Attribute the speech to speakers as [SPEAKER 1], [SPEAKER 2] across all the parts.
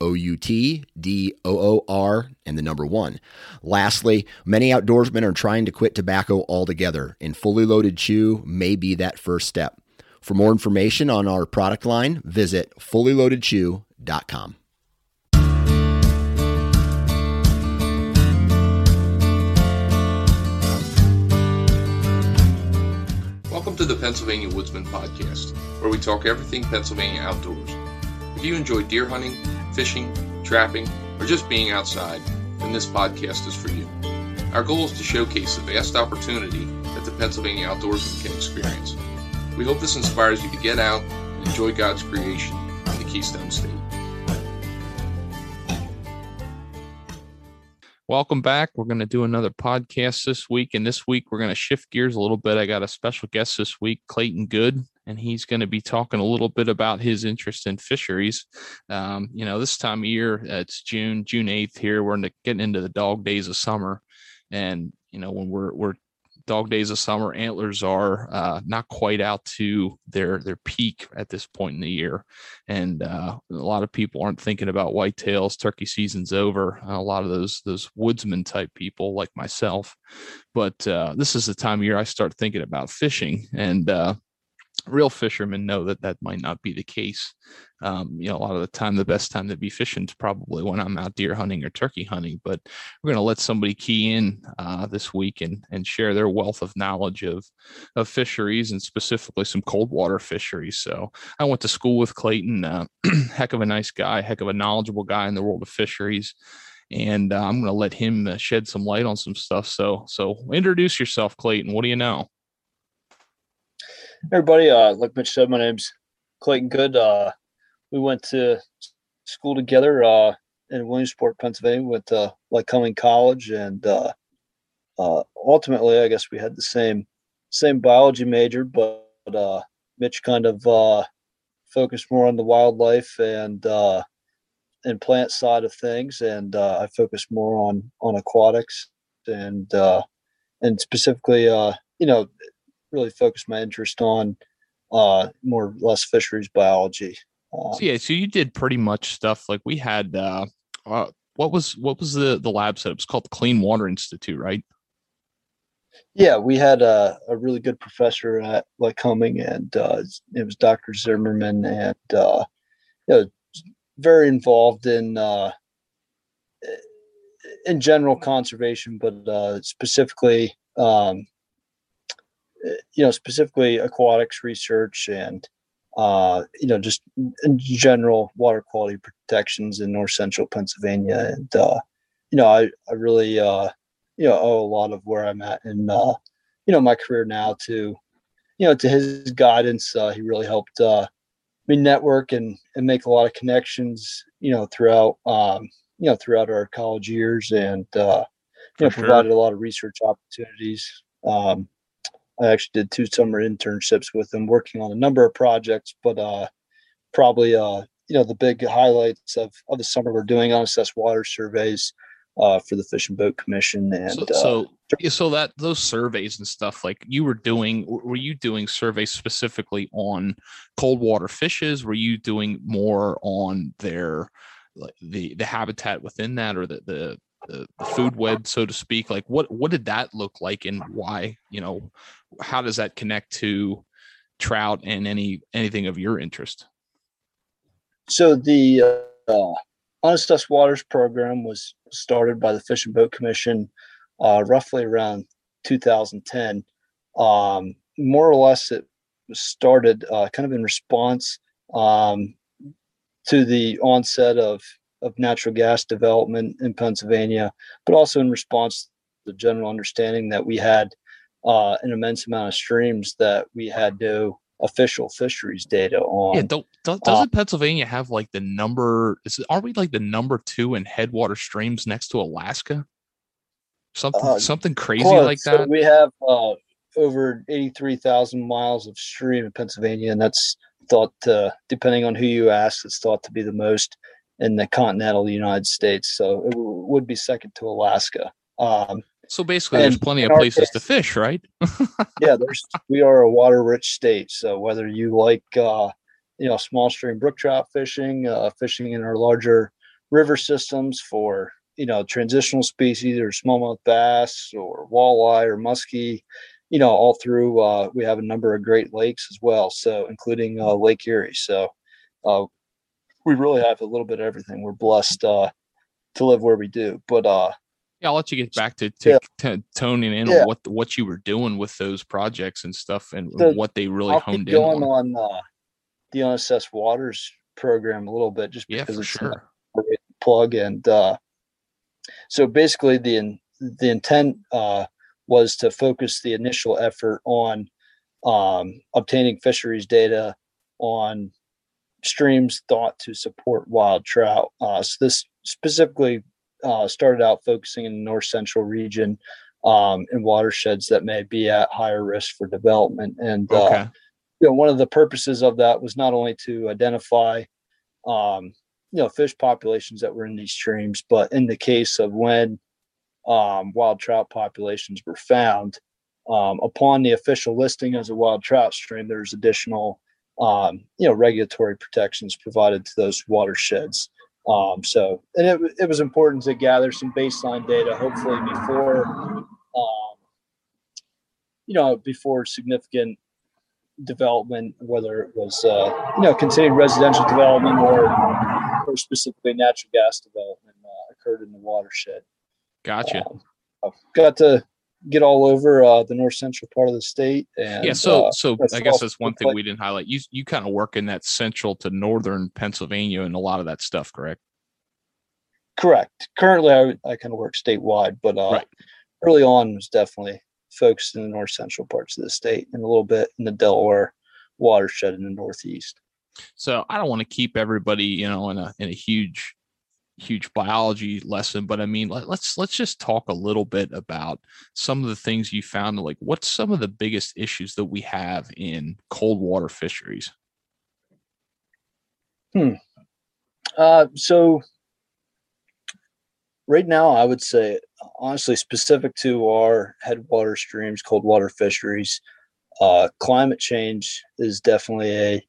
[SPEAKER 1] O U T D O O R, and the number one. Lastly, many outdoorsmen are trying to quit tobacco altogether, and fully loaded chew may be that first step. For more information on our product line, visit fullyloadedchew.com.
[SPEAKER 2] Welcome to the Pennsylvania Woodsman Podcast, where we talk everything Pennsylvania outdoors. If you enjoy deer hunting, fishing, trapping, or just being outside, then this podcast is for you. Our goal is to showcase the vast opportunity that the Pennsylvania outdoorsman can experience. We hope this inspires you to get out and enjoy God's creation in the Keystone State.
[SPEAKER 3] Welcome back. We're going to do another podcast this week. And this week, we're going to shift gears a little bit. I got a special guest this week, Clayton Good and he's going to be talking a little bit about his interest in fisheries. Um, you know, this time of year, it's June, June 8th here. We're getting into the dog days of summer. And, you know, when we're, we're dog days of summer antlers are uh, not quite out to their their peak at this point in the year and uh, a lot of people aren't thinking about whitetails turkey season's over a lot of those those woodsman type people like myself but uh, this is the time of year i start thinking about fishing and uh, real fishermen know that that might not be the case. Um, you know, a lot of the time, the best time to be fishing is probably when I'm out deer hunting or turkey hunting. But we're going to let somebody key in uh, this week and and share their wealth of knowledge of of fisheries and specifically some cold water fisheries. So I went to school with Clayton, uh, heck of a nice guy, heck of a knowledgeable guy in the world of fisheries. And uh, I'm going to let him uh, shed some light on some stuff. So, so introduce yourself, Clayton. What do you know?
[SPEAKER 4] Everybody, uh, like Mitch said, my name's Clayton Good. Uh, we went to school together uh, in Williamsport, Pennsylvania, with uh, Lycoming College, and uh, uh, ultimately, I guess we had the same same biology major, but uh, Mitch kind of uh, focused more on the wildlife and uh, and plant side of things, and uh, I focused more on on aquatics and uh, and specifically, uh, you know, really focused my interest on uh, more or less fisheries biology.
[SPEAKER 3] Uh, so yeah, so you did pretty much stuff like we had. Uh, uh, what was what was the the lab set? It was called the Clean Water Institute, right?
[SPEAKER 4] Yeah, we had a, a really good professor at Lycoming, and uh, it was Dr. Zimmerman, and uh, you know, very involved in uh, in general conservation, but uh, specifically um, you know, specifically aquatics research and, uh, you know, just in general water quality protections in north central Pennsylvania. And, uh, you know, I, I really, uh, you know, owe a lot of where I'm at in, uh, you know, my career now to, you know, to his guidance. Uh, he really helped, uh, me network and, and make a lot of connections, you know, throughout, um, you know, throughout our college years and, uh, you know, sure. provided a lot of research opportunities. Um, I actually did two summer internships with them, working on a number of projects. But uh, probably, uh, you know, the big highlights of, of the summer we're doing unassessed water surveys uh, for the Fish and Boat Commission. And
[SPEAKER 3] So,
[SPEAKER 4] uh,
[SPEAKER 3] so, yeah, so that those surveys and stuff, like you were doing, were you doing surveys specifically on cold water fishes? Were you doing more on their like the the habitat within that, or the the the, the food web, so to speak? Like what what did that look like, and why? You know, how does that connect to trout and any anything of your interest?
[SPEAKER 4] so the uh, Unassessed Waters program was started by the Fish and Boat Commission uh, roughly around 2010. Um, more or less, it started uh, kind of in response um, to the onset of, of natural gas development in Pennsylvania, but also in response to the general understanding that we had uh, an immense amount of streams that we had no official fisheries data on.
[SPEAKER 3] Yeah, don't, don't
[SPEAKER 4] Uh,
[SPEAKER 3] doesn't Pennsylvania have like the number? Is are we like the number two in headwater streams next to Alaska? Something
[SPEAKER 4] Uh,
[SPEAKER 3] something crazy
[SPEAKER 4] Close.
[SPEAKER 3] like
[SPEAKER 4] So
[SPEAKER 3] that.
[SPEAKER 4] we have uh, over 83,000 miles of stream in Pennsylvania, and that's thought, to, depending on who you ask, it's thought to be the most in the continental United States. So it w- would be second to Alaska. Um,
[SPEAKER 3] So basically, there's plenty of places to fish, right?
[SPEAKER 4] yeah, there's we are a water-rich state. So whether you like, uh, you know, small stream brook trout fishing, uh, fishing in our larger river systems for you know transitional species or smallmouth bass or walleye or muskie, you know, all through. Uh, we have a number of Great Lakes as well, so including uh, Lake Erie. So uh, we really have a little bit of everything. We're blessed uh, to live where we do, but uh,
[SPEAKER 3] Yeah, I'll let you get back to to,
[SPEAKER 4] Yeah.
[SPEAKER 3] to toning in
[SPEAKER 4] Yeah.
[SPEAKER 3] on what what you were doing with those projects and stuff, and
[SPEAKER 4] So,
[SPEAKER 3] what they really
[SPEAKER 4] I'll
[SPEAKER 3] honed in on.
[SPEAKER 4] on uh, the unassessed waters program a little bit, just
[SPEAKER 3] Yeah,
[SPEAKER 4] because
[SPEAKER 3] for
[SPEAKER 4] it's
[SPEAKER 3] sure.
[SPEAKER 4] great plug. And uh, so basically, the in, the intent uh, was to focus the initial effort on um, obtaining fisheries data on streams thought to support wild trout. Uh, so this specifically uh, started out focusing in the north central region um, and watersheds that may be at higher risk for development. And uh,
[SPEAKER 3] Okay.
[SPEAKER 4] you know, one of the purposes of that was not only to identify, um, you know, fish populations that were in these streams, but in the case of when um, wild trout populations were found, um, upon the official listing as a wild trout stream, there's additional, um, you know, regulatory protections provided to those watersheds. Um, so, and it, it was important to gather some baseline data, hopefully before, um, you know, before significant development, whether it was uh, you know continued residential development or or specifically natural gas development uh, occurred in the watershed.
[SPEAKER 3] Gotcha.
[SPEAKER 4] Um, I've got to get all over uh, the north central part of the state, and
[SPEAKER 3] yeah. So
[SPEAKER 4] uh,
[SPEAKER 3] so I guess that's one thing we didn't highlight. You you kind of work in that central to northern Pennsylvania and a lot of that stuff, correct?
[SPEAKER 4] correct. Currently, I, I kind of work statewide, but uh,
[SPEAKER 3] Right.
[SPEAKER 4] early on was definitely focused in the north central parts of the state and a little bit in the Delaware watershed in the northeast.
[SPEAKER 3] So I don't want to keep everybody, you know, in a in a huge, huge biology lesson, but I mean, let, let's let's just talk a little bit about some of the things you found. Like, what's some of the biggest issues that we have in cold water fisheries?
[SPEAKER 4] Uh, so right now, I would say, honestly, specific to our headwater streams, cold water fisheries, uh, climate change is definitely a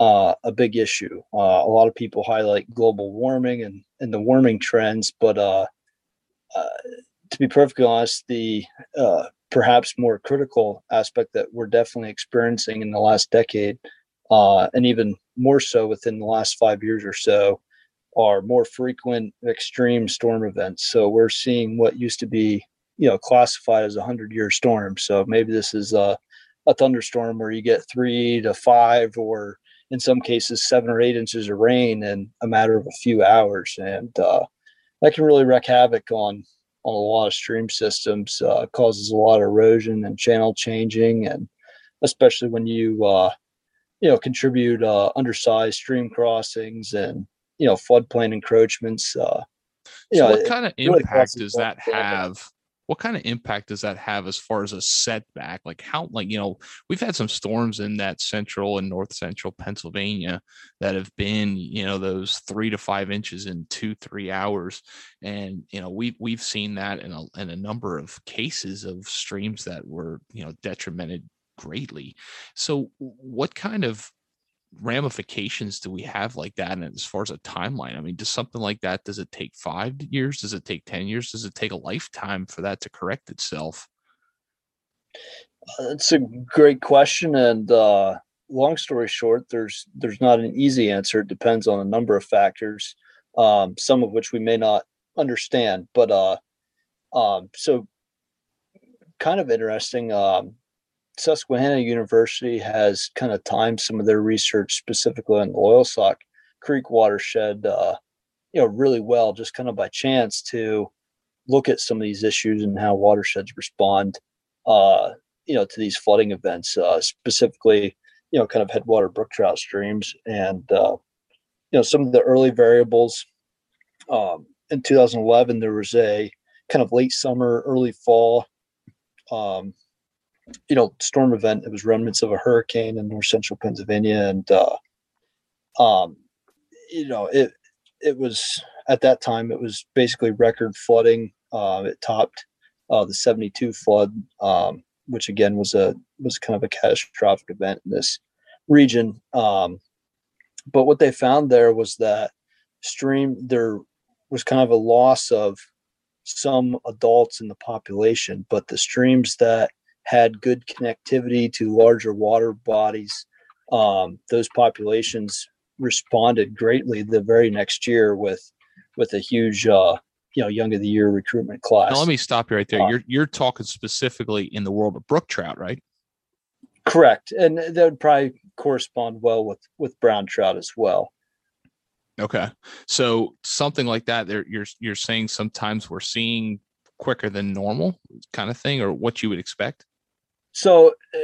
[SPEAKER 4] uh, a big issue. Uh, a lot of people highlight global warming and, and the warming trends, but uh, uh, to be perfectly honest, the uh, perhaps more critical aspect that we're definitely experiencing in the last decade, uh, and even more so within the last five years or so, are more frequent extreme storm events. So we're seeing what used to be, you know, classified as a hundred year storm. So maybe this is a, a thunderstorm where you get three to five, or in some cases seven or eight inches of rain in a matter of a few hours, and uh, that can really wreak havoc on on a lot of stream systems. Uh, causes a lot of erosion and channel changing, and especially when you uh, you know contribute uh, undersized stream crossings and you know floodplain encroachments. Uh, you
[SPEAKER 3] So
[SPEAKER 4] know,
[SPEAKER 3] what kind of impact
[SPEAKER 4] causes
[SPEAKER 3] does that have what kind of impact does that have as far as a setback? Like how, like, you know, we've had some storms in that central and north central Pennsylvania that have been, you know, those three to five inches in two, three hours. And, you know, we've, we've seen that in a, in a number of cases of streams that were, you know, detrimented greatly. So what kind of ramifications do we have like that and as far as a timeline? I mean does something like that does it take five years? Does it take 10 years? Does it take a lifetime for that to correct itself?
[SPEAKER 4] That's a great question and uh long story short there's there's not an easy answer. It depends on a number of factors um some of which we may not understand but uh um so kind of interesting um Susquehanna University has kind of timed some of their research specifically on the Loyalsock Creek watershed, uh, you know, really well, just kind of by chance to look at some of these issues and how watersheds respond, uh, you know, to these flooding events, uh, specifically, you know, kind of headwater brook trout streams and, uh, you know, some of the early variables. Um, in 2011, there was a kind of late summer, early fall um, you know storm event. It was remnants of a hurricane in north central Pennsylvania, and uh, um, you know it it was at that time it was basically record flooding. Uh, it topped uh, the 72 flood, um, which again was a was kind of a catastrophic event in this region. Um, but what they found there was that stream there was kind of a loss of some adults in the population, but the streams that had good connectivity to larger water bodies, um, those populations responded greatly the very next year with with a huge uh, you know young of the year recruitment class.
[SPEAKER 3] Now let me stop you right there. Uh, you're you're talking specifically in the world of brook trout, right?
[SPEAKER 4] Correct, and that would probably correspond well with with brown trout as well.
[SPEAKER 3] Okay, so something like that. There, you're you're saying sometimes we're seeing quicker than normal, kind of thing, or what you would expect.
[SPEAKER 4] So uh,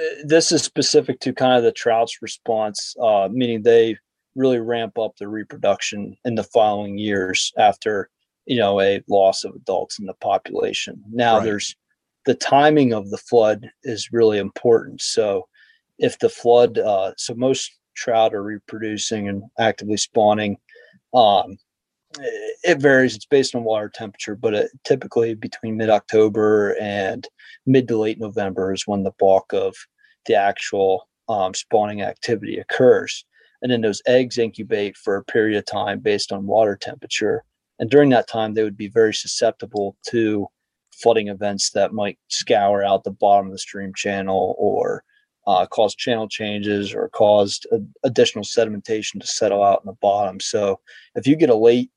[SPEAKER 4] uh, this is specific to kind of the trout's response, uh, meaning they really ramp up the reproduction in the following years after you know a loss of adults in the population. Now right. there's the timing of the flood is really important. So if the flood, uh, so most trout are reproducing and actively spawning um, it varies. It's based on water temperature, but it, typically between mid October and mid to late November is when the bulk of the actual um, spawning activity occurs. And then those eggs incubate for a period of time based on water temperature. And during that time, they would be very susceptible to flooding events that might scour out the bottom of the stream channel or uh, cause channel changes or caused additional sedimentation to settle out in the bottom. So if you get a late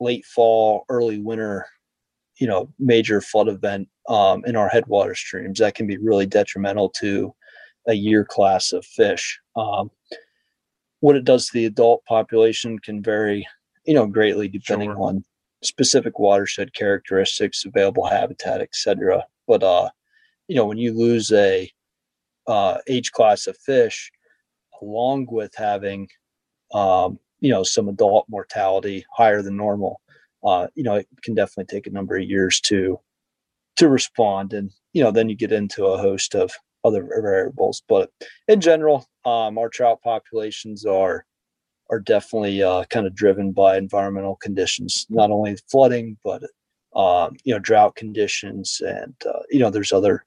[SPEAKER 4] late fall, early winter, you know, major flood event um, in our headwater streams, that can be really detrimental to a year class of fish. Um, what it does to the adult population can vary, you know, greatly depending sure. on specific watershed characteristics, available habitat, etc. But uh, you know, when you lose a uh, age class of fish, along with having um, you know some adult mortality higher than normal uh, you know it can definitely take a number of years to to respond and you know then you get into a host of other variables. But in general um, our trout populations are are definitely uh, kind of driven by environmental conditions not only flooding but um, you know drought conditions and uh, you know there's other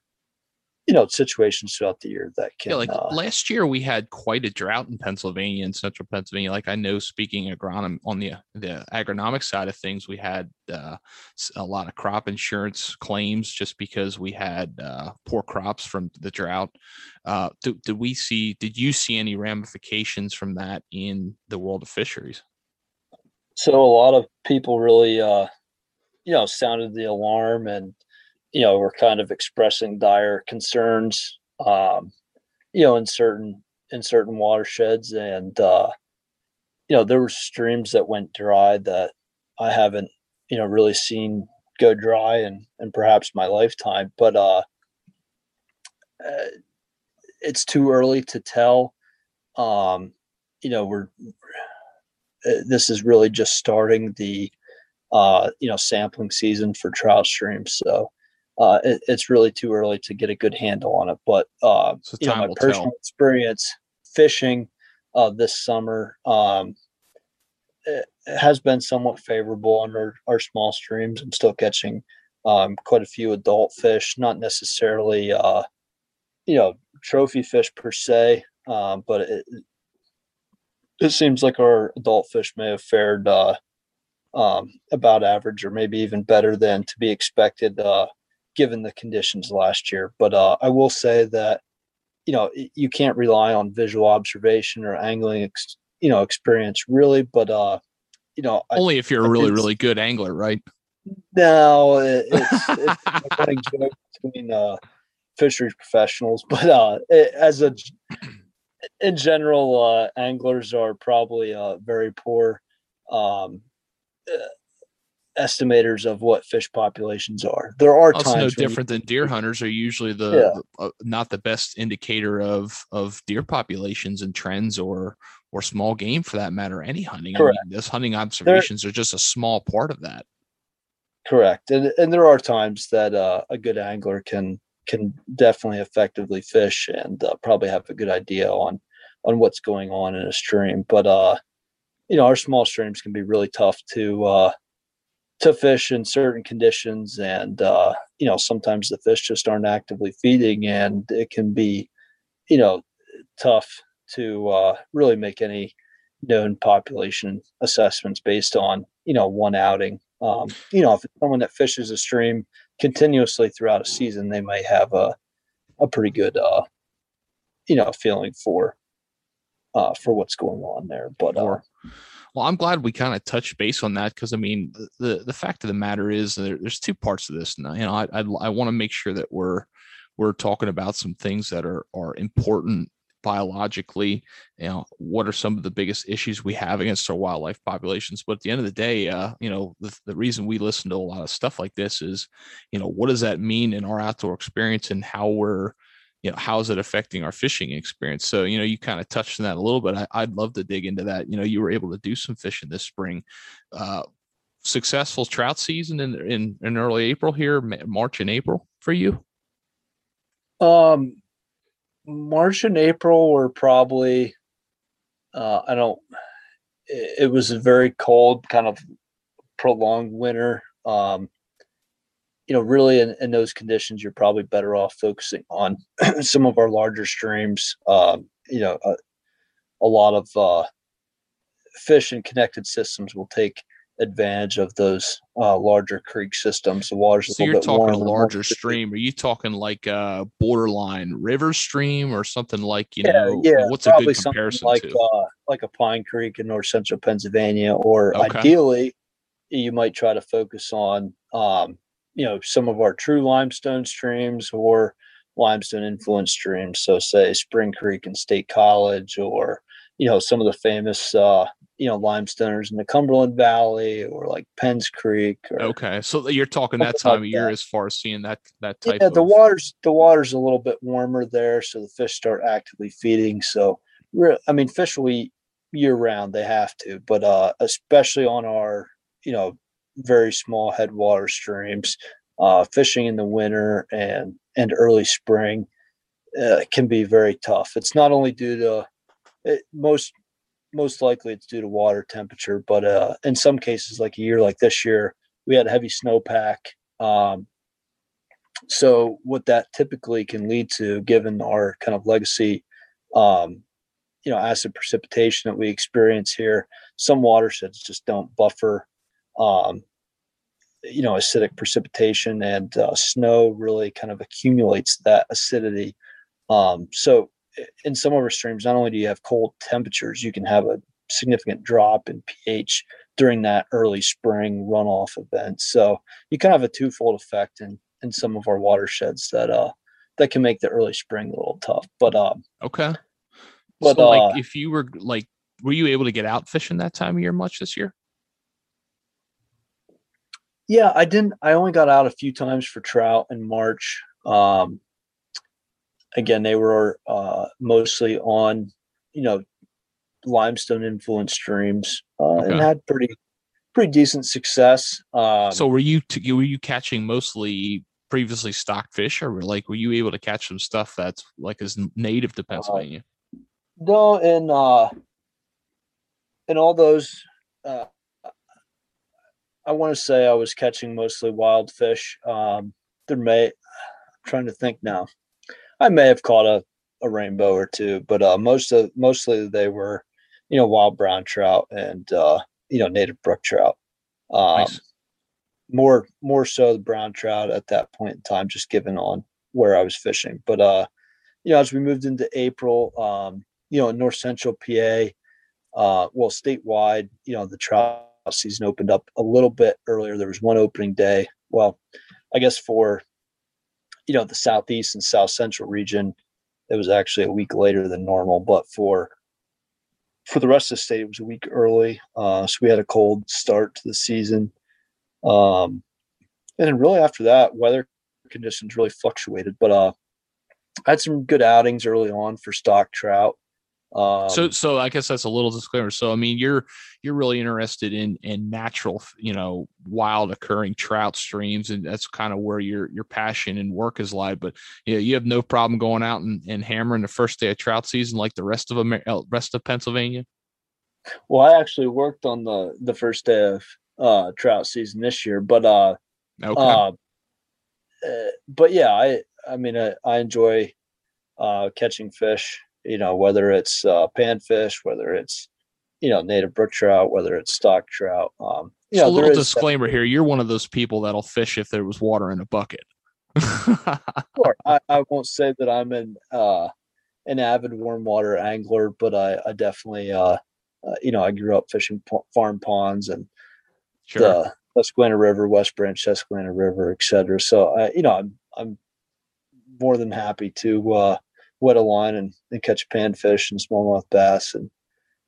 [SPEAKER 4] you know situations throughout the year that can.
[SPEAKER 3] Yeah, like uh, last year we had quite a drought in Pennsylvania and central Pennsylvania. Like I know, speaking agronom on the the agronomic side of things, we had uh, a lot of crop insurance claims just because we had uh, poor crops from the drought. Uh, did, did we see? Did you see any ramifications from that in the world of fisheries?
[SPEAKER 4] So a lot of people really, uh, you know, sounded the alarm and you know, were kind of expressing dire concerns, um, you know, in certain in certain watersheds, and uh, you know, there were streams that went dry that I haven't, you know, really seen go dry and and perhaps my lifetime, but uh, uh it's too early to tell. Um, you know, we're uh, this is really just starting the uh, you know, sampling season for trout streams. So uh, it, it's really too early to get a good handle on it. But uh,
[SPEAKER 3] So
[SPEAKER 4] you know, my personal
[SPEAKER 3] tell.
[SPEAKER 4] experience fishing uh, this summer um, it has been somewhat favorable on our, our small streams. I'm still catching um, quite a few adult fish, not necessarily, uh, you know, trophy fish per se, um, but it, it seems like our adult fish may have fared uh, um, about average or maybe even better than to be expected uh, given the conditions last year. But uh, I will say that you know you can't rely on visual observation or angling, ex- you know, experience really. But uh, you know, I,
[SPEAKER 3] Only if you're a
[SPEAKER 4] I
[SPEAKER 3] really, really good angler, right?
[SPEAKER 4] no, it, it's, it's a running joke between uh, fisheries professionals, but uh, it, as a in general, uh, anglers are probably uh, very poor um, uh, estimators of what fish populations are. There are times
[SPEAKER 3] no
[SPEAKER 4] when you-
[SPEAKER 3] different than deer hunters are usually the,
[SPEAKER 4] Yeah.
[SPEAKER 3] the- uh, not the best indicator of of deer populations and trends or or small game for that matter any hunting I
[SPEAKER 4] Correct.
[SPEAKER 3] mean, those hunting observations are just a small part of that
[SPEAKER 4] Correct, and and there are times that uh, a good angler can can definitely effectively fish and uh, probably have a good idea on on what's going on in a stream. But uh, you know, our small streams can be really tough to uh, to fish in certain conditions, and uh, you know, sometimes the fish just aren't actively feeding, and it can be you know tough to uh, really make any known population assessments based on you know one outing. Um, you know if it's someone that fishes a stream continuously throughout a season they might have a a pretty good uh you know feeling for uh for what's going on there. But uh
[SPEAKER 3] Well, I'm glad we kind of touched base on that because I mean, the- the fact of the matter is there, there's two parts to this. And you know, I I, I want to make sure that we're we're talking about some things that are are important biologically. You know, what are some of the biggest issues we have against our wildlife populations? But at the end of the day, uh, you know, the, the reason we listen to a lot of stuff like this is, you know, what does that mean in our outdoor experience and how we're you know how is it affecting our fishing experience? So you know you kind of touched on that a little bit. I, i'd love to dig into that. You know you were able to do some fishing this spring uh successful trout season in in, in early april here march and april for you?
[SPEAKER 4] Um march and april were probably uh i don't it, it was a very cold kind of prolonged winter. Um you know really in, in those conditions you're probably better off focusing on some of our larger streams um you know a, a lot of uh fish and connected systems will take advantage of those uh larger creek systems. The water's a
[SPEAKER 3] so
[SPEAKER 4] little
[SPEAKER 3] you're
[SPEAKER 4] bit
[SPEAKER 3] talking a larger stream. Are you talking like a borderline river stream or something like you
[SPEAKER 4] yeah,
[SPEAKER 3] know
[SPEAKER 4] yeah,
[SPEAKER 3] what's a good comparison
[SPEAKER 4] like
[SPEAKER 3] to?
[SPEAKER 4] uh, like a Pine Creek in north central Pennsylvania, or
[SPEAKER 3] Okay.
[SPEAKER 4] ideally, you might try to focus on um, you know some of our true limestone streams or limestone influenced streams. So, say Spring Creek and State College, or you know some of the famous uh, you know limestoners in the Cumberland Valley, or like Penns Creek. Or,
[SPEAKER 3] okay so you're talking that
[SPEAKER 4] Something like
[SPEAKER 3] time of year
[SPEAKER 4] that.
[SPEAKER 3] as far as seeing that that type
[SPEAKER 4] yeah,
[SPEAKER 3] of
[SPEAKER 4] the water's the water's a little bit warmer there, so the fish start actively feeding. So, I mean, fish will eat year round; they have to, but uh, especially on our you know very small headwater streams, uh, fishing in the winter and and early spring uh, can be very tough. It's not only due to it, most most likely it's due to water temperature, but uh, in some cases, like a year like this year, we had heavy snowpack. Um, so what that typically can lead to, given our kind of legacy, um, you know, acid precipitation that we experience here, some watersheds just don't buffer, um, you know, acidic precipitation, and uh, snow really kind of accumulates that acidity. Um, so in some of our streams, not only do you have cold temperatures, you can have a significant drop in pH during that early spring runoff event. So you kind of have a twofold effect in in some of our watersheds that uh that can make the early spring a little tough. But um
[SPEAKER 3] okay
[SPEAKER 4] But,
[SPEAKER 3] so like
[SPEAKER 4] uh,
[SPEAKER 3] if you were like were you able to get out fishing that time of year much this year
[SPEAKER 4] yeah, I didn't I only got out a few times for trout in March. Um again, they were uh mostly on, you know, limestone influenced streams uh,
[SPEAKER 3] Okay.
[SPEAKER 4] and had pretty pretty decent success. Um,
[SPEAKER 3] so were you t- were you catching mostly previously stocked fish, or like were you able to catch some stuff that's like is native to Pennsylvania?
[SPEAKER 4] Uh, no, in uh, in all those, uh, I want to say I was catching mostly wild fish. Um, there may, I'm trying to think now. I may have caught a, a rainbow or two, but uh, most of mostly they were, you know, wild brown trout and uh, you know native brook trout. Um, nice. More more so the brown trout at that point in time, just given on where I was fishing. But uh, you know, as we moved into April, um, you know, in North Central PA, uh, well, statewide, you know, the trout season opened up a little bit earlier. There was one opening day. Well, I guess for you know the southeast and south central region, it was actually a week later than normal. But for for the rest of the state, it was a week early. Uh, so we had a cold start to the season. Um, and then really after that, weather conditions really fluctuated. But uh, I had some good outings early on for stock trout.
[SPEAKER 3] Um, so, so I guess that's a little disclaimer. So, I mean, you're you're really interested in in natural, you know, wild occurring trout streams, and that's kind of where your your passion and work is lie. But yeah, you have no problem going out and, and hammering the first day of trout season like the rest of Amer- uh, rest of Pennsylvania.
[SPEAKER 4] Well, I actually worked on the the first day of uh, trout season this year, but uh, okay. Uh, uh but yeah, I I mean, I, I enjoy uh, catching fish you know, whether it's uh, panfish, whether it's, you know, native brook trout, whether it's stock trout. Um, you
[SPEAKER 3] so
[SPEAKER 4] know,
[SPEAKER 3] a little disclaimer here. You're one of those people that'll fish if there was water in a bucket.
[SPEAKER 4] sure. I, I won't say that I'm an, uh, an avid warm water angler, but I, I definitely, uh, uh, you know, I grew up fishing p- farm ponds and sure. the Susquehanna River, West Branch, Susquehanna River, et cetera. So I, you know, I'm, I'm more than happy to, uh, wet a line and, and catch panfish and smallmouth bass and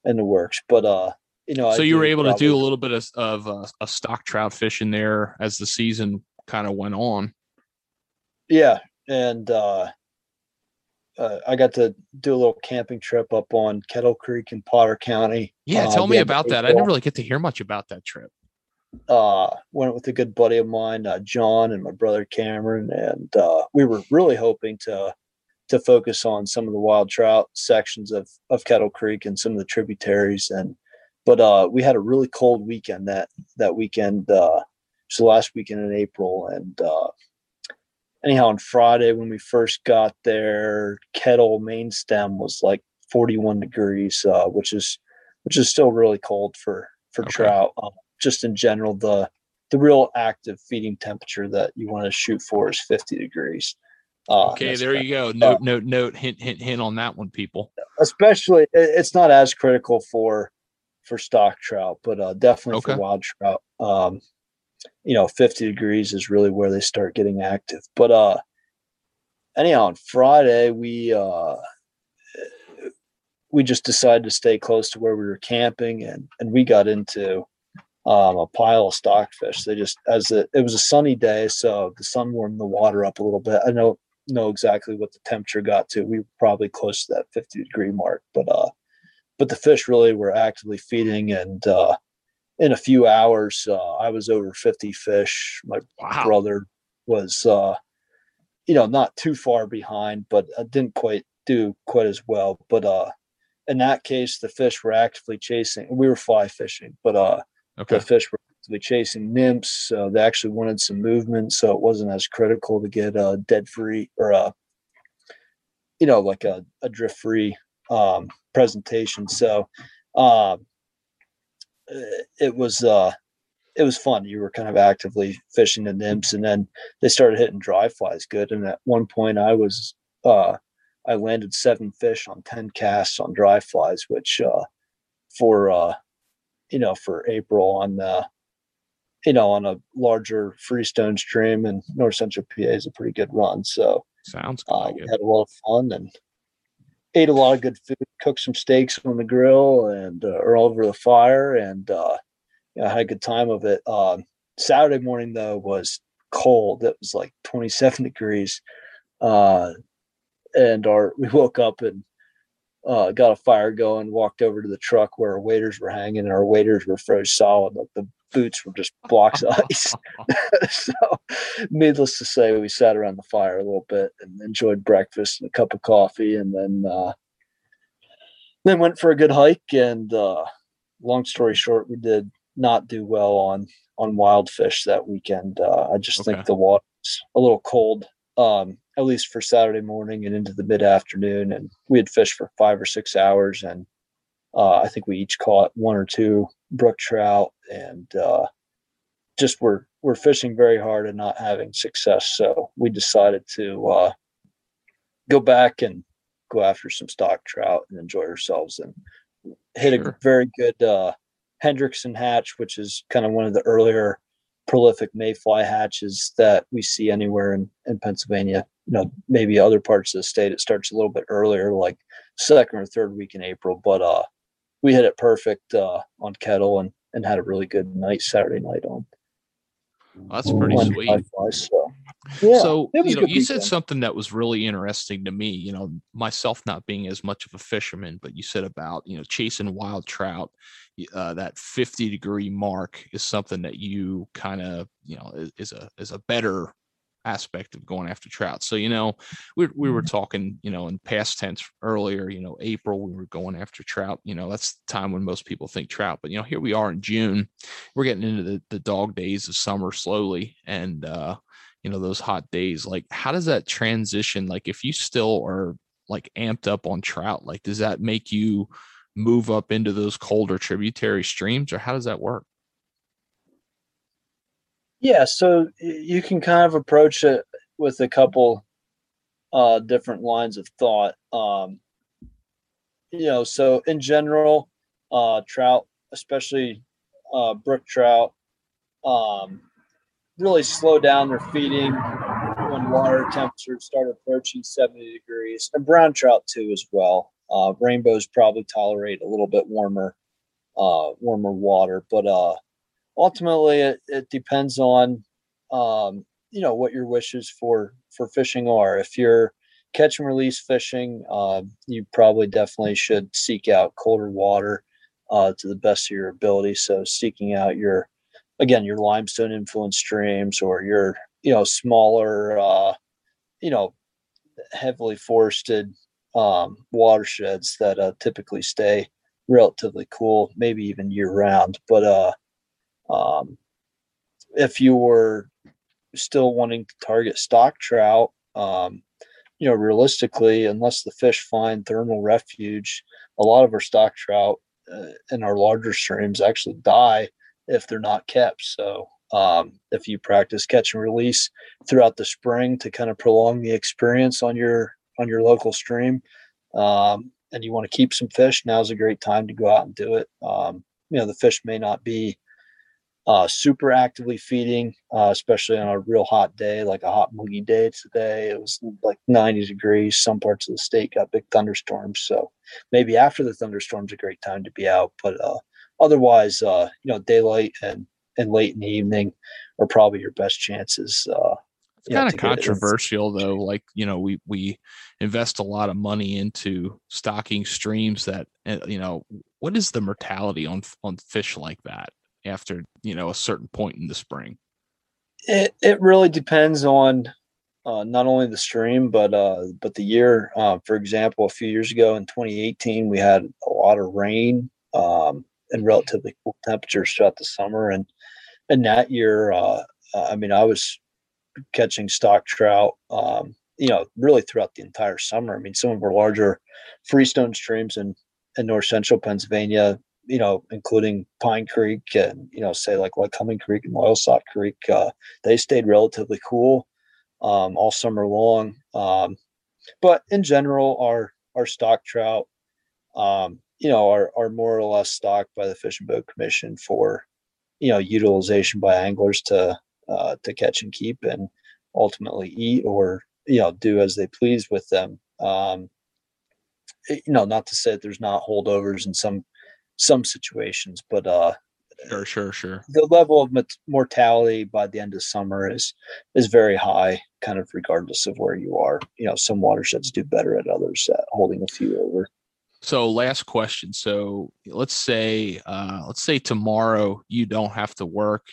[SPEAKER 4] and the works. But uh, you know,
[SPEAKER 3] so I you were able probably, to do a little bit of, of uh, a stock trout fishing there as the season kind of went on.
[SPEAKER 4] Yeah, and uh, uh, I got to do a little camping trip up on Kettle Creek in Potter County.
[SPEAKER 3] Yeah, tell uh, me about that. I didn't really get to hear much about that trip.
[SPEAKER 4] Uh, went with a good buddy of mine, uh, John, and my brother Cameron, and uh, we were really hoping to to focus on some of the wild trout sections of of Kettle Creek and some of the tributaries. And but uh, we had a really cold weekend that that weekend. Uh, it's the last weekend in April, and uh, anyhow, on Friday when we first got there, Kettle main stem was like 41 degrees, uh, which is which is still really cold for for okay. trout. Um, just in general, the the real active feeding temperature that you want to shoot for is 50 degrees.
[SPEAKER 3] Uh, okay, there you go. Note, uh, note, note, hint, hint, hint on that one, people.
[SPEAKER 4] Especially, it's not as critical for for stock trout, but uh, definitely okay. for wild trout. Um, you know, 50 degrees is really where they start getting active. But uh, anyhow, on Friday we uh, we just decided to stay close to where we were camping, and and we got into um, a pile of stockfish. They just as it, it was a sunny day, so the sun warmed the water up a little bit. I know know exactly what the temperature got to. We were probably close to that 50 degree mark, but uh, but the fish really were actively feeding, and uh, in a few hours, uh, I was over 50 fish. My wow. brother was, uh, you know, not too far behind, but I didn't quite do quite as well. But uh, in that case, the fish were actively chasing. We were fly fishing, but uh, okay. the fish were actively chasing nymphs. Uh, they actually wanted some movement, so it wasn't as critical to get a dead free or a, you know, like a, a drift free um, presentation. So um, it was uh, it was fun. You were kind of actively fishing the nymphs, and then they started hitting dry flies good. And at one point, I was uh, I landed seven fish on ten casts on dry flies, which uh, for uh, you know for April on the you know, on a larger freestone stream and North Central PA is a pretty good run. So
[SPEAKER 3] sounds uh,
[SPEAKER 4] good. had a lot of fun and ate a lot of good food, cooked some steaks on the grill and uh, or over the fire, and uh, you know, had a good time of it. Um, Saturday morning though was cold. It was like 27 degrees, uh, and our we woke up and uh, got a fire going, walked over to the truck where our waders were hanging, and our waders were froze solid. Like the boots were just blocks of ice. so, needless to say, we sat around the fire a little bit and enjoyed breakfast and a cup of coffee, and then uh, then went for a good hike. And uh, long story short, we did not do well on on wild fish that weekend. Uh, I just okay. think the water's a little cold, um, at least for Saturday morning and into the mid afternoon. And we had fished for five or six hours, and uh, I think we each caught one or two brook trout, and uh, just were we're fishing very hard and not having success. So we decided to uh, go back and go after some stock trout and enjoy ourselves and hit sure. a very good uh, Hendrickson hatch, which is kind of one of the earlier prolific mayfly hatches that we see anywhere in, in Pennsylvania. You know, maybe other parts of the state it starts a little bit earlier, like second or third week in April. But uh, we hit it perfect uh, on kettle and and had a really good night Saturday night on.
[SPEAKER 3] that's pretty sweet.
[SPEAKER 4] so,
[SPEAKER 3] yeah, so you know, you weekend. said something that was really interesting to me. You know, myself not being as much of a fisherman, but you said about you know chasing wild trout. Uh, that 50 degree mark is something that you kind of you know is, is a is a better aspect of going after trout. So, you know, we, we were mm-hmm. talking, you know, in past tense earlier, you know, April, we were going after trout. You know, that's the time when most people think trout. But, you know, here we are in June. We're getting into the, the dog days of summer slowly. And, uh, you know, those hot days. Like, how does that transition? Like, if you still are like amped up on trout, like, does that make you move up into those colder tributary streams or how does that work?
[SPEAKER 4] Yeah, so you can kind of approach it with a couple uh, different lines of thought. Um, you know, so in general, uh, trout, especially uh, brook trout, um, really slow down their feeding when water temperatures start approaching 70 degrees, and brown trout too as well. Uh, rainbows probably tolerate a little bit warmer, uh, warmer water, but uh, ultimately it, it depends on um, you know what your wishes for for fishing are. If you're catch and release fishing uh, you probably definitely should seek out colder water uh, to the best of your ability. So seeking out your again your limestone influenced streams or your you know smaller uh, you know heavily forested um, watersheds that uh, typically stay relatively cool maybe even year round but uh um, if you were still wanting to target stock trout, um, you know, realistically, unless the fish find thermal refuge, a lot of our stock trout uh, in our larger streams actually die if they're not kept. So, um, if you practice catch and release throughout the spring to kind of prolong the experience on your on your local stream, um, and you want to keep some fish, now's a great time to go out and do it. Um, you know, the fish may not be uh, super actively feeding, uh, especially on a real hot day, like a hot moogie day today. It was like 90 degrees. Some parts of the state got big thunderstorms. So maybe after the thunderstorms, a great time to be out. But uh, otherwise, uh, you know, daylight and, and late in the evening are probably your best chances. Uh,
[SPEAKER 3] it's kind of controversial though. Like, you know, we, we invest a lot of money into stocking streams that, eh, you know, what is the mortality on, on fish like that? After you know a certain point in the spring?
[SPEAKER 4] It it really depends on uh, not only the stream but uh, but the year. Uh, for example, a few years ago in 2018, we had a lot of rain um, and relatively cool temperatures throughout the summer, and and that year, uh, I mean, I was catching stock trout. Um, you know, really throughout the entire summer. I mean, some of our larger freestone streams in in north central Pennsylvania you know, including Pine Creek and, you know, say like Lycoming Creek and Loyalsock Creek, uh, they stayed relatively cool um, all summer long. Um, but in general, our, our stock trout, um, you know, are, are more or less stocked by the Fish and Boat Commission for, you know, utilization by anglers to, uh, to catch and keep and ultimately eat or, you know, do as they please with them. Um, you know, not to say that there's not holdovers in some some situations, but uh,
[SPEAKER 3] sure, sure, sure.
[SPEAKER 4] The level of mortality by the end of summer is is very high, kind of regardless of where you are. You know, some watersheds do better at others at holding a few over.
[SPEAKER 3] So last question. So let's say uh, let's say tomorrow you don't have to work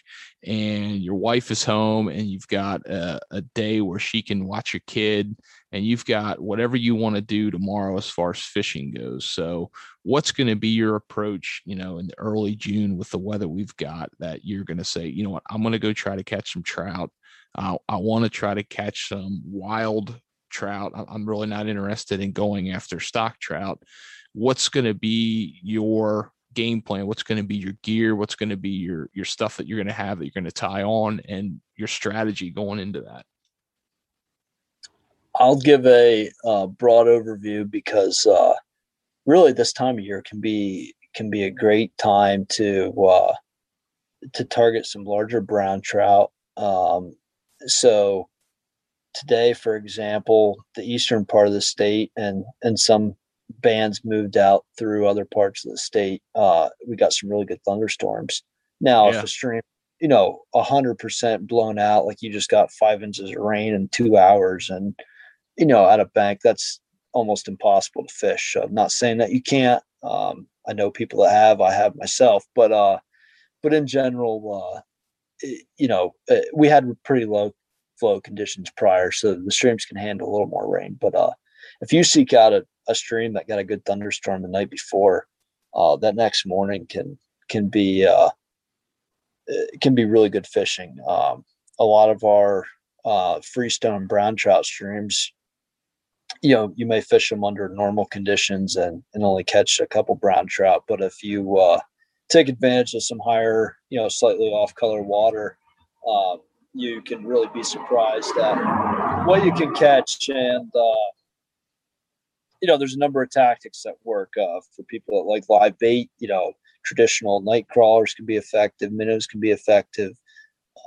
[SPEAKER 3] and your wife is home and you've got a, a day where she can watch your kid and you've got whatever you want to do tomorrow as far as fishing goes. So what's going to be your approach, you know, in the early June with the weather we've got that you're going to say, you know what, I'm going to go try to catch some trout. Uh, I want to try to catch some wild trout. I'm really not interested in going after stock trout what's going to be your game plan? What's going to be your gear? What's going to be your your stuff that you're going to have that you're going to tie on and your strategy going into that?
[SPEAKER 4] I'll give a uh, broad overview because uh, really this time of year can be can be a great time to uh, to target some larger brown trout. Um, so today for example the eastern part of the state and and some bands moved out through other parts of the state, uh, we got some really good thunderstorms. Now, yeah. if a stream, you know, a hundred percent blown out, like you just got five inches of rain in two hours, and you know, at a bank, that's almost impossible to fish. I'm not saying that you can't. Um, I know people that have. I have myself, but uh, but in general, uh, you know, uh, we had pretty low flow conditions prior, so the streams can handle a little more rain. But uh, if you seek out a, a stream that got a good thunderstorm the night before, uh, that next morning can can be uh, can be really good fishing. Um, a lot of our uh, freestone brown trout streams, you know, you may fish them under normal conditions and and only catch a couple brown trout. But if you uh, take advantage of some higher, you know, slightly off color water, uh, you can really be surprised at what you can catch and uh, you know, there's a number of tactics that work uh, for people that like live bait. You know, traditional night crawlers can be effective, minnows can be effective.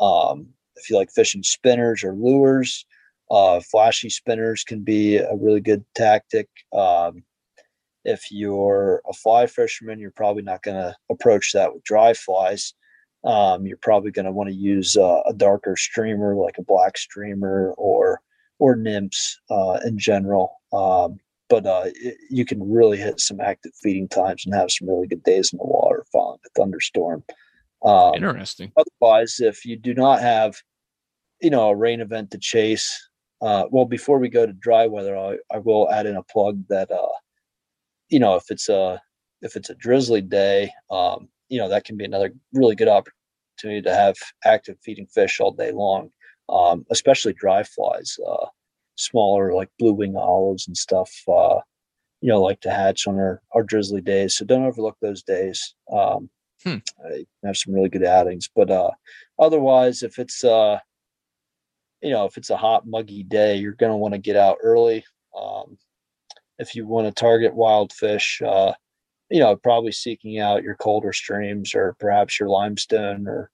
[SPEAKER 4] Um, if you like fishing spinners or lures, uh, flashy spinners can be a really good tactic. Um, if you're a fly fisherman, you're probably not going to approach that with dry flies. Um, you're probably going to want to use uh, a darker streamer like a black streamer or or nymphs uh, in general. Um, but uh, it, you can really hit some active feeding times and have some really good days in the water following a thunderstorm.
[SPEAKER 3] Um, Interesting.
[SPEAKER 4] Otherwise, if you do not have, you know, a rain event to chase, uh, well, before we go to dry weather, I, I will add in a plug that, uh, you know, if it's a if it's a drizzly day, um, you know, that can be another really good opportunity to have active feeding fish all day long, um, especially dry flies. Uh, smaller like blue wing olives and stuff uh you know like to hatch on our, our drizzly days. So don't overlook those days. Um hmm. have some really good outings but uh otherwise if it's uh you know if it's a hot muggy day you're going to want to get out early. Um if you want to target wild fish uh you know probably seeking out your colder streams or perhaps your limestone or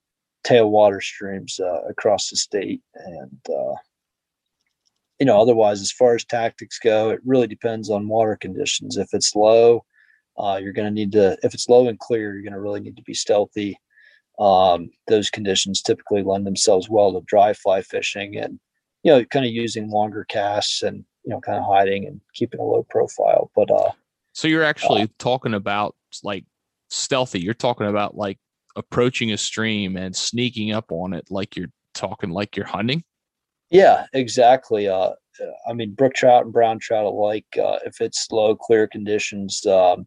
[SPEAKER 4] tailwater streams uh, across the state and uh you know, otherwise, as far as tactics go, it really depends on water conditions. If it's low, uh, you're going to need to, if it's low and clear, you're going to really need to be stealthy. Um, those conditions typically lend themselves well to dry fly fishing and, you know, kind of using longer casts and, you know, kind of hiding and keeping a low profile. But, uh,
[SPEAKER 3] so you're actually uh, talking about like stealthy. You're talking about like approaching a stream and sneaking up on it like you're talking like you're hunting.
[SPEAKER 4] Yeah, exactly. Uh, I mean, brook trout and brown trout alike. Uh, if it's low, clear conditions, um,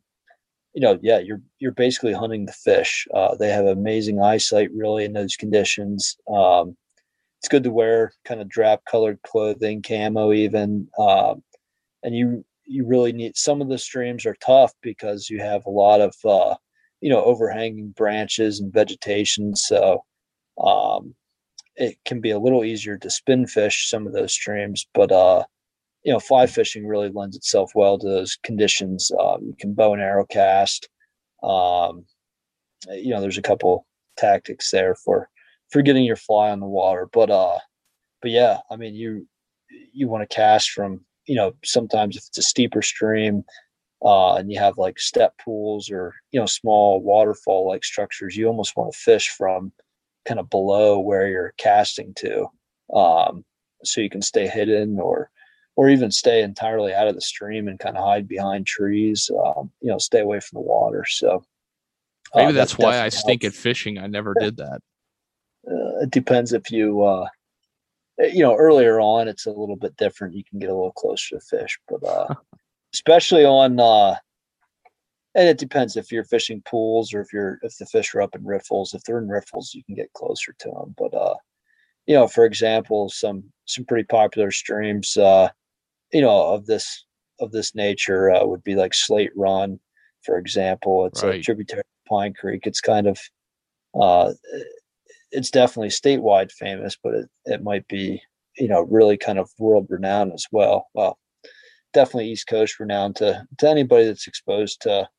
[SPEAKER 4] you know, yeah, you're you're basically hunting the fish. Uh, they have amazing eyesight, really, in those conditions. Um, it's good to wear kind of drab colored clothing, camo, even, um, and you you really need. Some of the streams are tough because you have a lot of uh, you know overhanging branches and vegetation. So um, it can be a little easier to spin fish some of those streams, but uh, you know, fly fishing really lends itself well to those conditions. Um, you can bow and arrow cast. Um, you know, there's a couple tactics there for for getting your fly on the water, but uh, but yeah, I mean, you you want to cast from you know sometimes if it's a steeper stream uh, and you have like step pools or you know small waterfall like structures, you almost want to fish from kind of below where you're casting to um, so you can stay hidden or or even stay entirely out of the stream and kind of hide behind trees. Um, you know, stay away from the water. So
[SPEAKER 3] uh, maybe that's why I stink helps. at fishing. I never did that.
[SPEAKER 4] Uh, it depends if you, uh, eh, you know, earlier on it's a little bit different. You can get a little closer to fish, but uh, especially on, uh, and it depends if you're fishing pools or if you're if the fish are up in riffles. If they're in riffles, you can get closer to them. But uh, you know, for example, some some pretty popular streams, uh, you know, of this of this nature uh, would be like Slate Run, for example. It's right. a tributary to Pine Creek. It's kind of uh, it's definitely statewide famous, but it, it might be you know really kind of world renowned as well. Well, definitely East Coast renowned to to anybody that's exposed to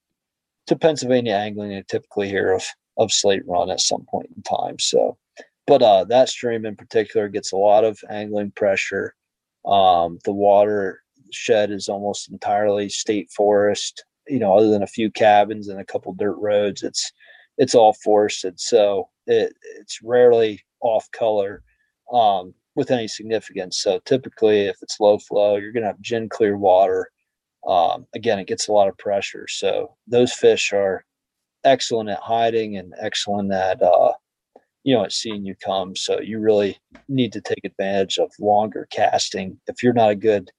[SPEAKER 4] to Pennsylvania angling. You typically hear of of Slate Run at some point in time. So, but uh, that stream in particular gets a lot of angling pressure. Um, the water shed is almost entirely state forest you know, other than a few cabins and a couple dirt roads, it's it's all forested. So it it's rarely off color um, with any significance. So typically, if it's low flow, you're going to have gin clear water. Um, again, it gets a lot of pressure. So those fish are excellent at hiding and excellent at uh, you know at seeing you come. So you really need to take advantage of longer casting. If you're not a good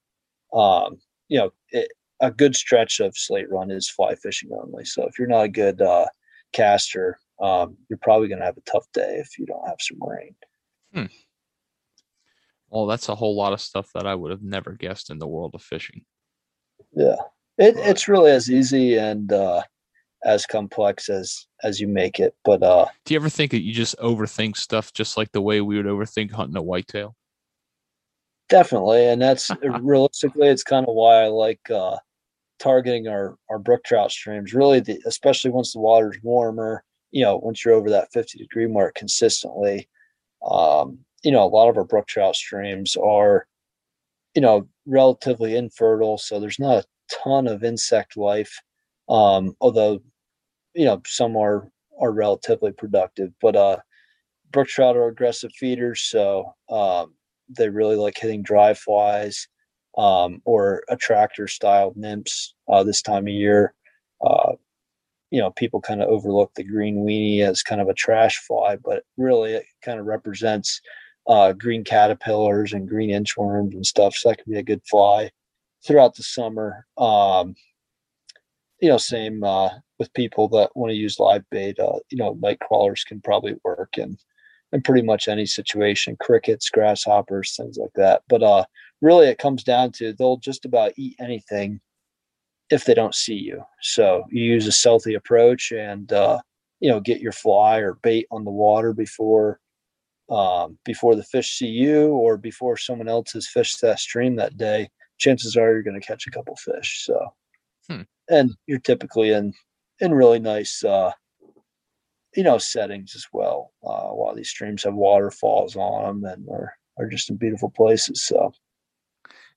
[SPEAKER 4] um, you know, it, a good stretch of slate run is fly fishing only. So if you're not a good uh, caster, um, you're probably going to have a tough day if you don't have some rain. Hmm.
[SPEAKER 3] Well, that's a whole lot of stuff that I would have never guessed in the world of fishing.
[SPEAKER 4] Yeah, it, it's really as easy and uh, as complex as as you make it. But uh,
[SPEAKER 3] do you ever think that you just overthink stuff, just like the way we would overthink hunting a whitetail?
[SPEAKER 4] Definitely, and that's realistically, it's kind of why I like uh, targeting our our brook trout streams. Really, the, especially once the water's warmer, you know, once you're over that 50 degree mark consistently, um, you know, a lot of our brook trout streams are, you know, relatively infertile, so there's not a ton of insect life. Um, although, you know, some are are relatively productive, but uh, brook trout are aggressive feeders, so um, they really like hitting dry flies um, or attractor style nymphs uh, this time of year. Uh, you know, people kind of overlook the green weenie as kind of a trash fly, but really it kind of represents uh, green caterpillars and green inchworms and stuff. So that could be a good fly throughout the summer. Um, you know, same uh, with people that want to use live bait. Uh, you know, night crawlers can probably work and in pretty much any situation crickets grasshoppers things like that but uh really it comes down to they'll just about eat anything if they don't see you so you use a stealthy approach and uh you know get your fly or bait on the water before um before the fish see you or before someone else has fished that stream that day chances are you're going to catch a couple fish so hmm. and you're typically in in really nice uh you know settings as well. Uh, a lot of these streams have waterfalls on them and are are just in beautiful places. So.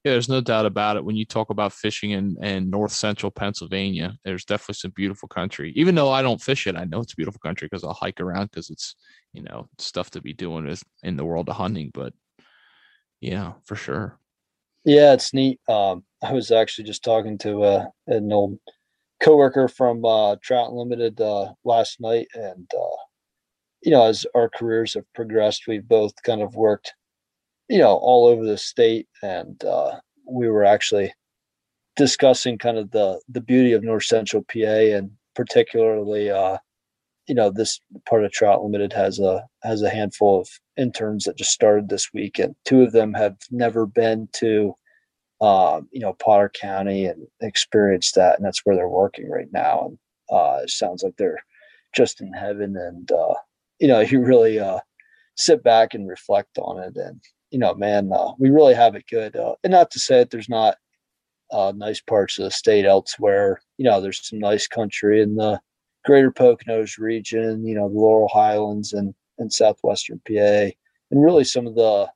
[SPEAKER 3] Yeah, there's no doubt about it. When you talk about fishing in, in north central Pennsylvania, there's definitely some beautiful country. Even though I don't fish it, I know it's beautiful country because I'll hike around because it's you know stuff to be doing is in the world of hunting. But yeah, for sure.
[SPEAKER 4] Yeah, it's neat. Um, I was actually just talking to uh, an old coworker from uh, Trout Unlimited uh, last night, and uh, you know, as our careers have progressed, we've both kind of worked, you know, all over the state, and uh, we were actually discussing kind of the the beauty of North Central PA, and particularly, uh, you know, this part of Trout Unlimited has a has a handful of interns that just started this week, and two of them have never been to um, you know, Potter County and experienced that. And that's where they're working right now. And uh, it sounds like they're just in heaven. And, uh, you know, you really uh, sit back and reflect on it. And, you know, man, uh, we really have it good. Uh, and not to say that there's not uh, nice parts of the state elsewhere. You know, there's some nice country in the greater Poconos region, you know, the Laurel Highlands and, and southwestern PA. And really some of the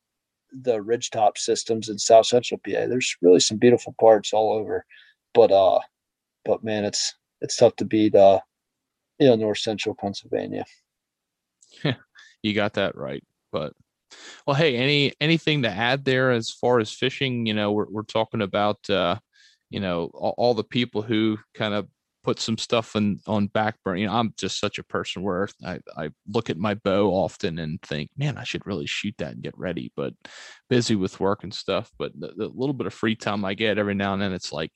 [SPEAKER 4] the ridgetop systems in South Central PA. There's really some beautiful parts all over, but uh, but man, it's it's tough to beat uh, you know, North Central Pennsylvania.
[SPEAKER 3] you got that right, but Well, hey, any anything to add there as far as fishing? You know, we're we're talking about uh, you know all, all the people who kind of put some stuff in on back burner. You know, I'm just such a person where I, I look at my bow often and think, man, I should really shoot that and get ready, but busy with work and stuff. But the, the little bit of free time I get every now and then, it's like,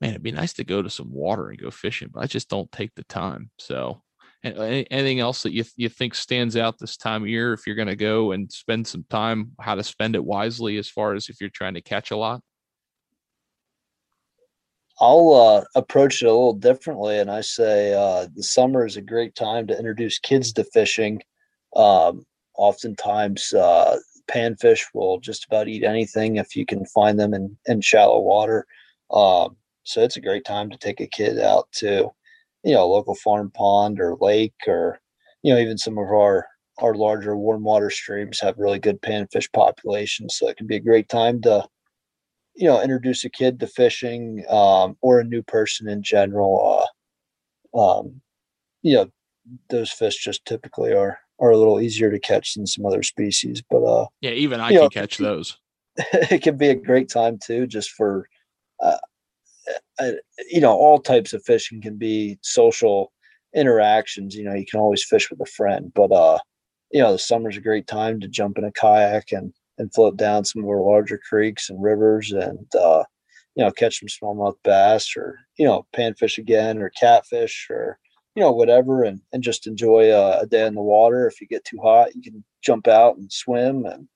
[SPEAKER 3] man, it'd be nice to go to some water and go fishing, but I just don't take the time. So anything else that you, you think stands out this time of year if you're going to go and spend some time how to spend it wisely as far as if you're trying to catch a lot
[SPEAKER 4] I'll uh, approach it a little differently, and I say uh, the summer is a great time to introduce kids to fishing. Um, oftentimes, uh, panfish will just about eat anything if you can find them in, in shallow water. Um, so it's a great time to take a kid out to, you know, local farm pond or lake, or you know, even some of our our larger warm water streams have really good panfish populations. So it can be a great time to you know introduce a kid to fishing um, or a new person in general uh, um, you know those fish just typically are are a little easier to catch than some other species but uh
[SPEAKER 3] yeah even i can know, catch those
[SPEAKER 4] it can be a great time too just for uh, uh, you know all types of fishing can be social interactions you know you can always fish with a friend but uh you know the summer's a great time to jump in a kayak and and float down some of our larger creeks and rivers and uh, you know catch some smallmouth bass or you know panfish again or catfish or you know whatever and and just enjoy a, a day in the water. If you get too hot you can jump out and swim and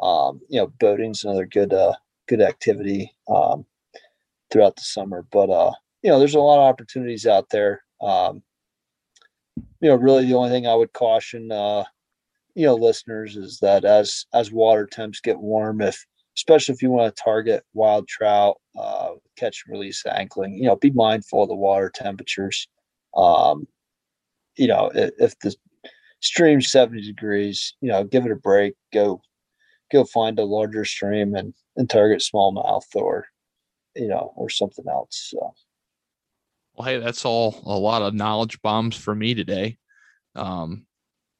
[SPEAKER 4] um, you know boating's another good uh, good activity um, throughout the summer. But uh you know there's a lot of opportunities out there. Um, you know really the only thing i would caution uh you know listeners is that as as water temps get warm if especially if you want to target wild trout uh, catch and release angling you know be mindful of the water temperatures. Um, you know if, if the stream's 70 degrees you know give it a break go go find a larger stream and and target smallmouth or you know or something else so
[SPEAKER 3] well hey that's all a lot of knowledge bombs for me today um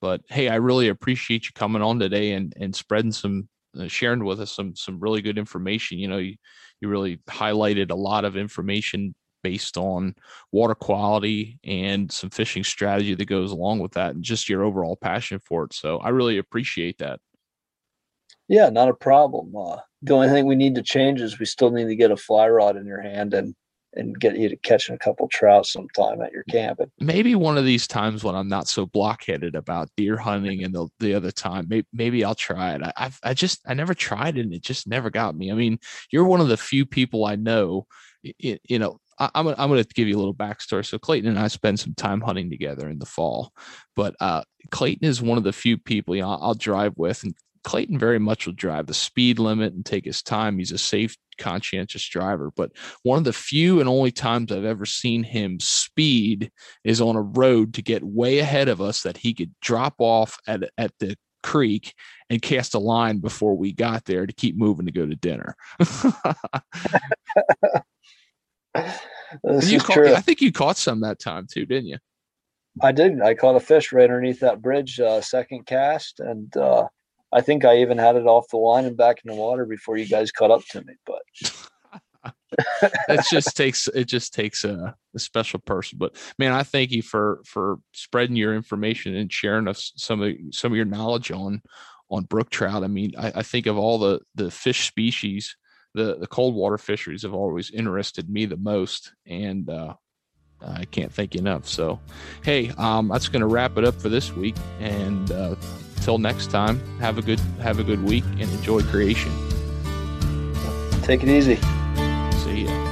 [SPEAKER 3] but hey, I really appreciate you coming on today and and spreading some uh, sharing with us some some really good information. You know, you you really highlighted a lot of information based on water quality and some fishing strategy that goes along with that and just your overall passion for it. So I really appreciate that.
[SPEAKER 4] Yeah, not a problem. Uh, the only thing we need to change is we still need to get a fly rod in your hand and and get you to catching a couple trout sometime at your camp.
[SPEAKER 3] Maybe one of these times when I'm not so blockheaded about deer hunting and the, the other time, maybe, maybe I'll try it. I, I've, I just, I never tried it and it just never got me. I mean, you're one of the few people I know, you, you know, I, am I'm, I'm going to give you a little backstory. So Clayton and I spend some time hunting together in the fall, but uh, Clayton is one of the few people you know, I'll drive with, and Clayton very much will drive the speed limit and take his time. He's a safe, conscientious driver. But one of the few and only times I've ever seen him speed is on a road to get way ahead of us that he could drop off at, at the creek and cast a line before we got there to keep moving to go to dinner. you caught, I think you caught some that time too, didn't you?
[SPEAKER 4] I did. I caught a fish right underneath that bridge, uh, second cast, and uh, I think I even had it off the line and back in the water before you guys caught up to me. But
[SPEAKER 3] it just takes it just takes a, a, special person. But man, I thank you for for spreading your information and sharing us some of some of your knowledge on on brook trout. I mean, I, I think of all the the fish species, the the cold water fisheries have always interested me the most, and uh, I can't thank you enough. So, hey, um, that's going to wrap it up for this week, and uh, until next time, have a good have a good week and enjoy creation.
[SPEAKER 4] Take it easy.
[SPEAKER 3] See ya.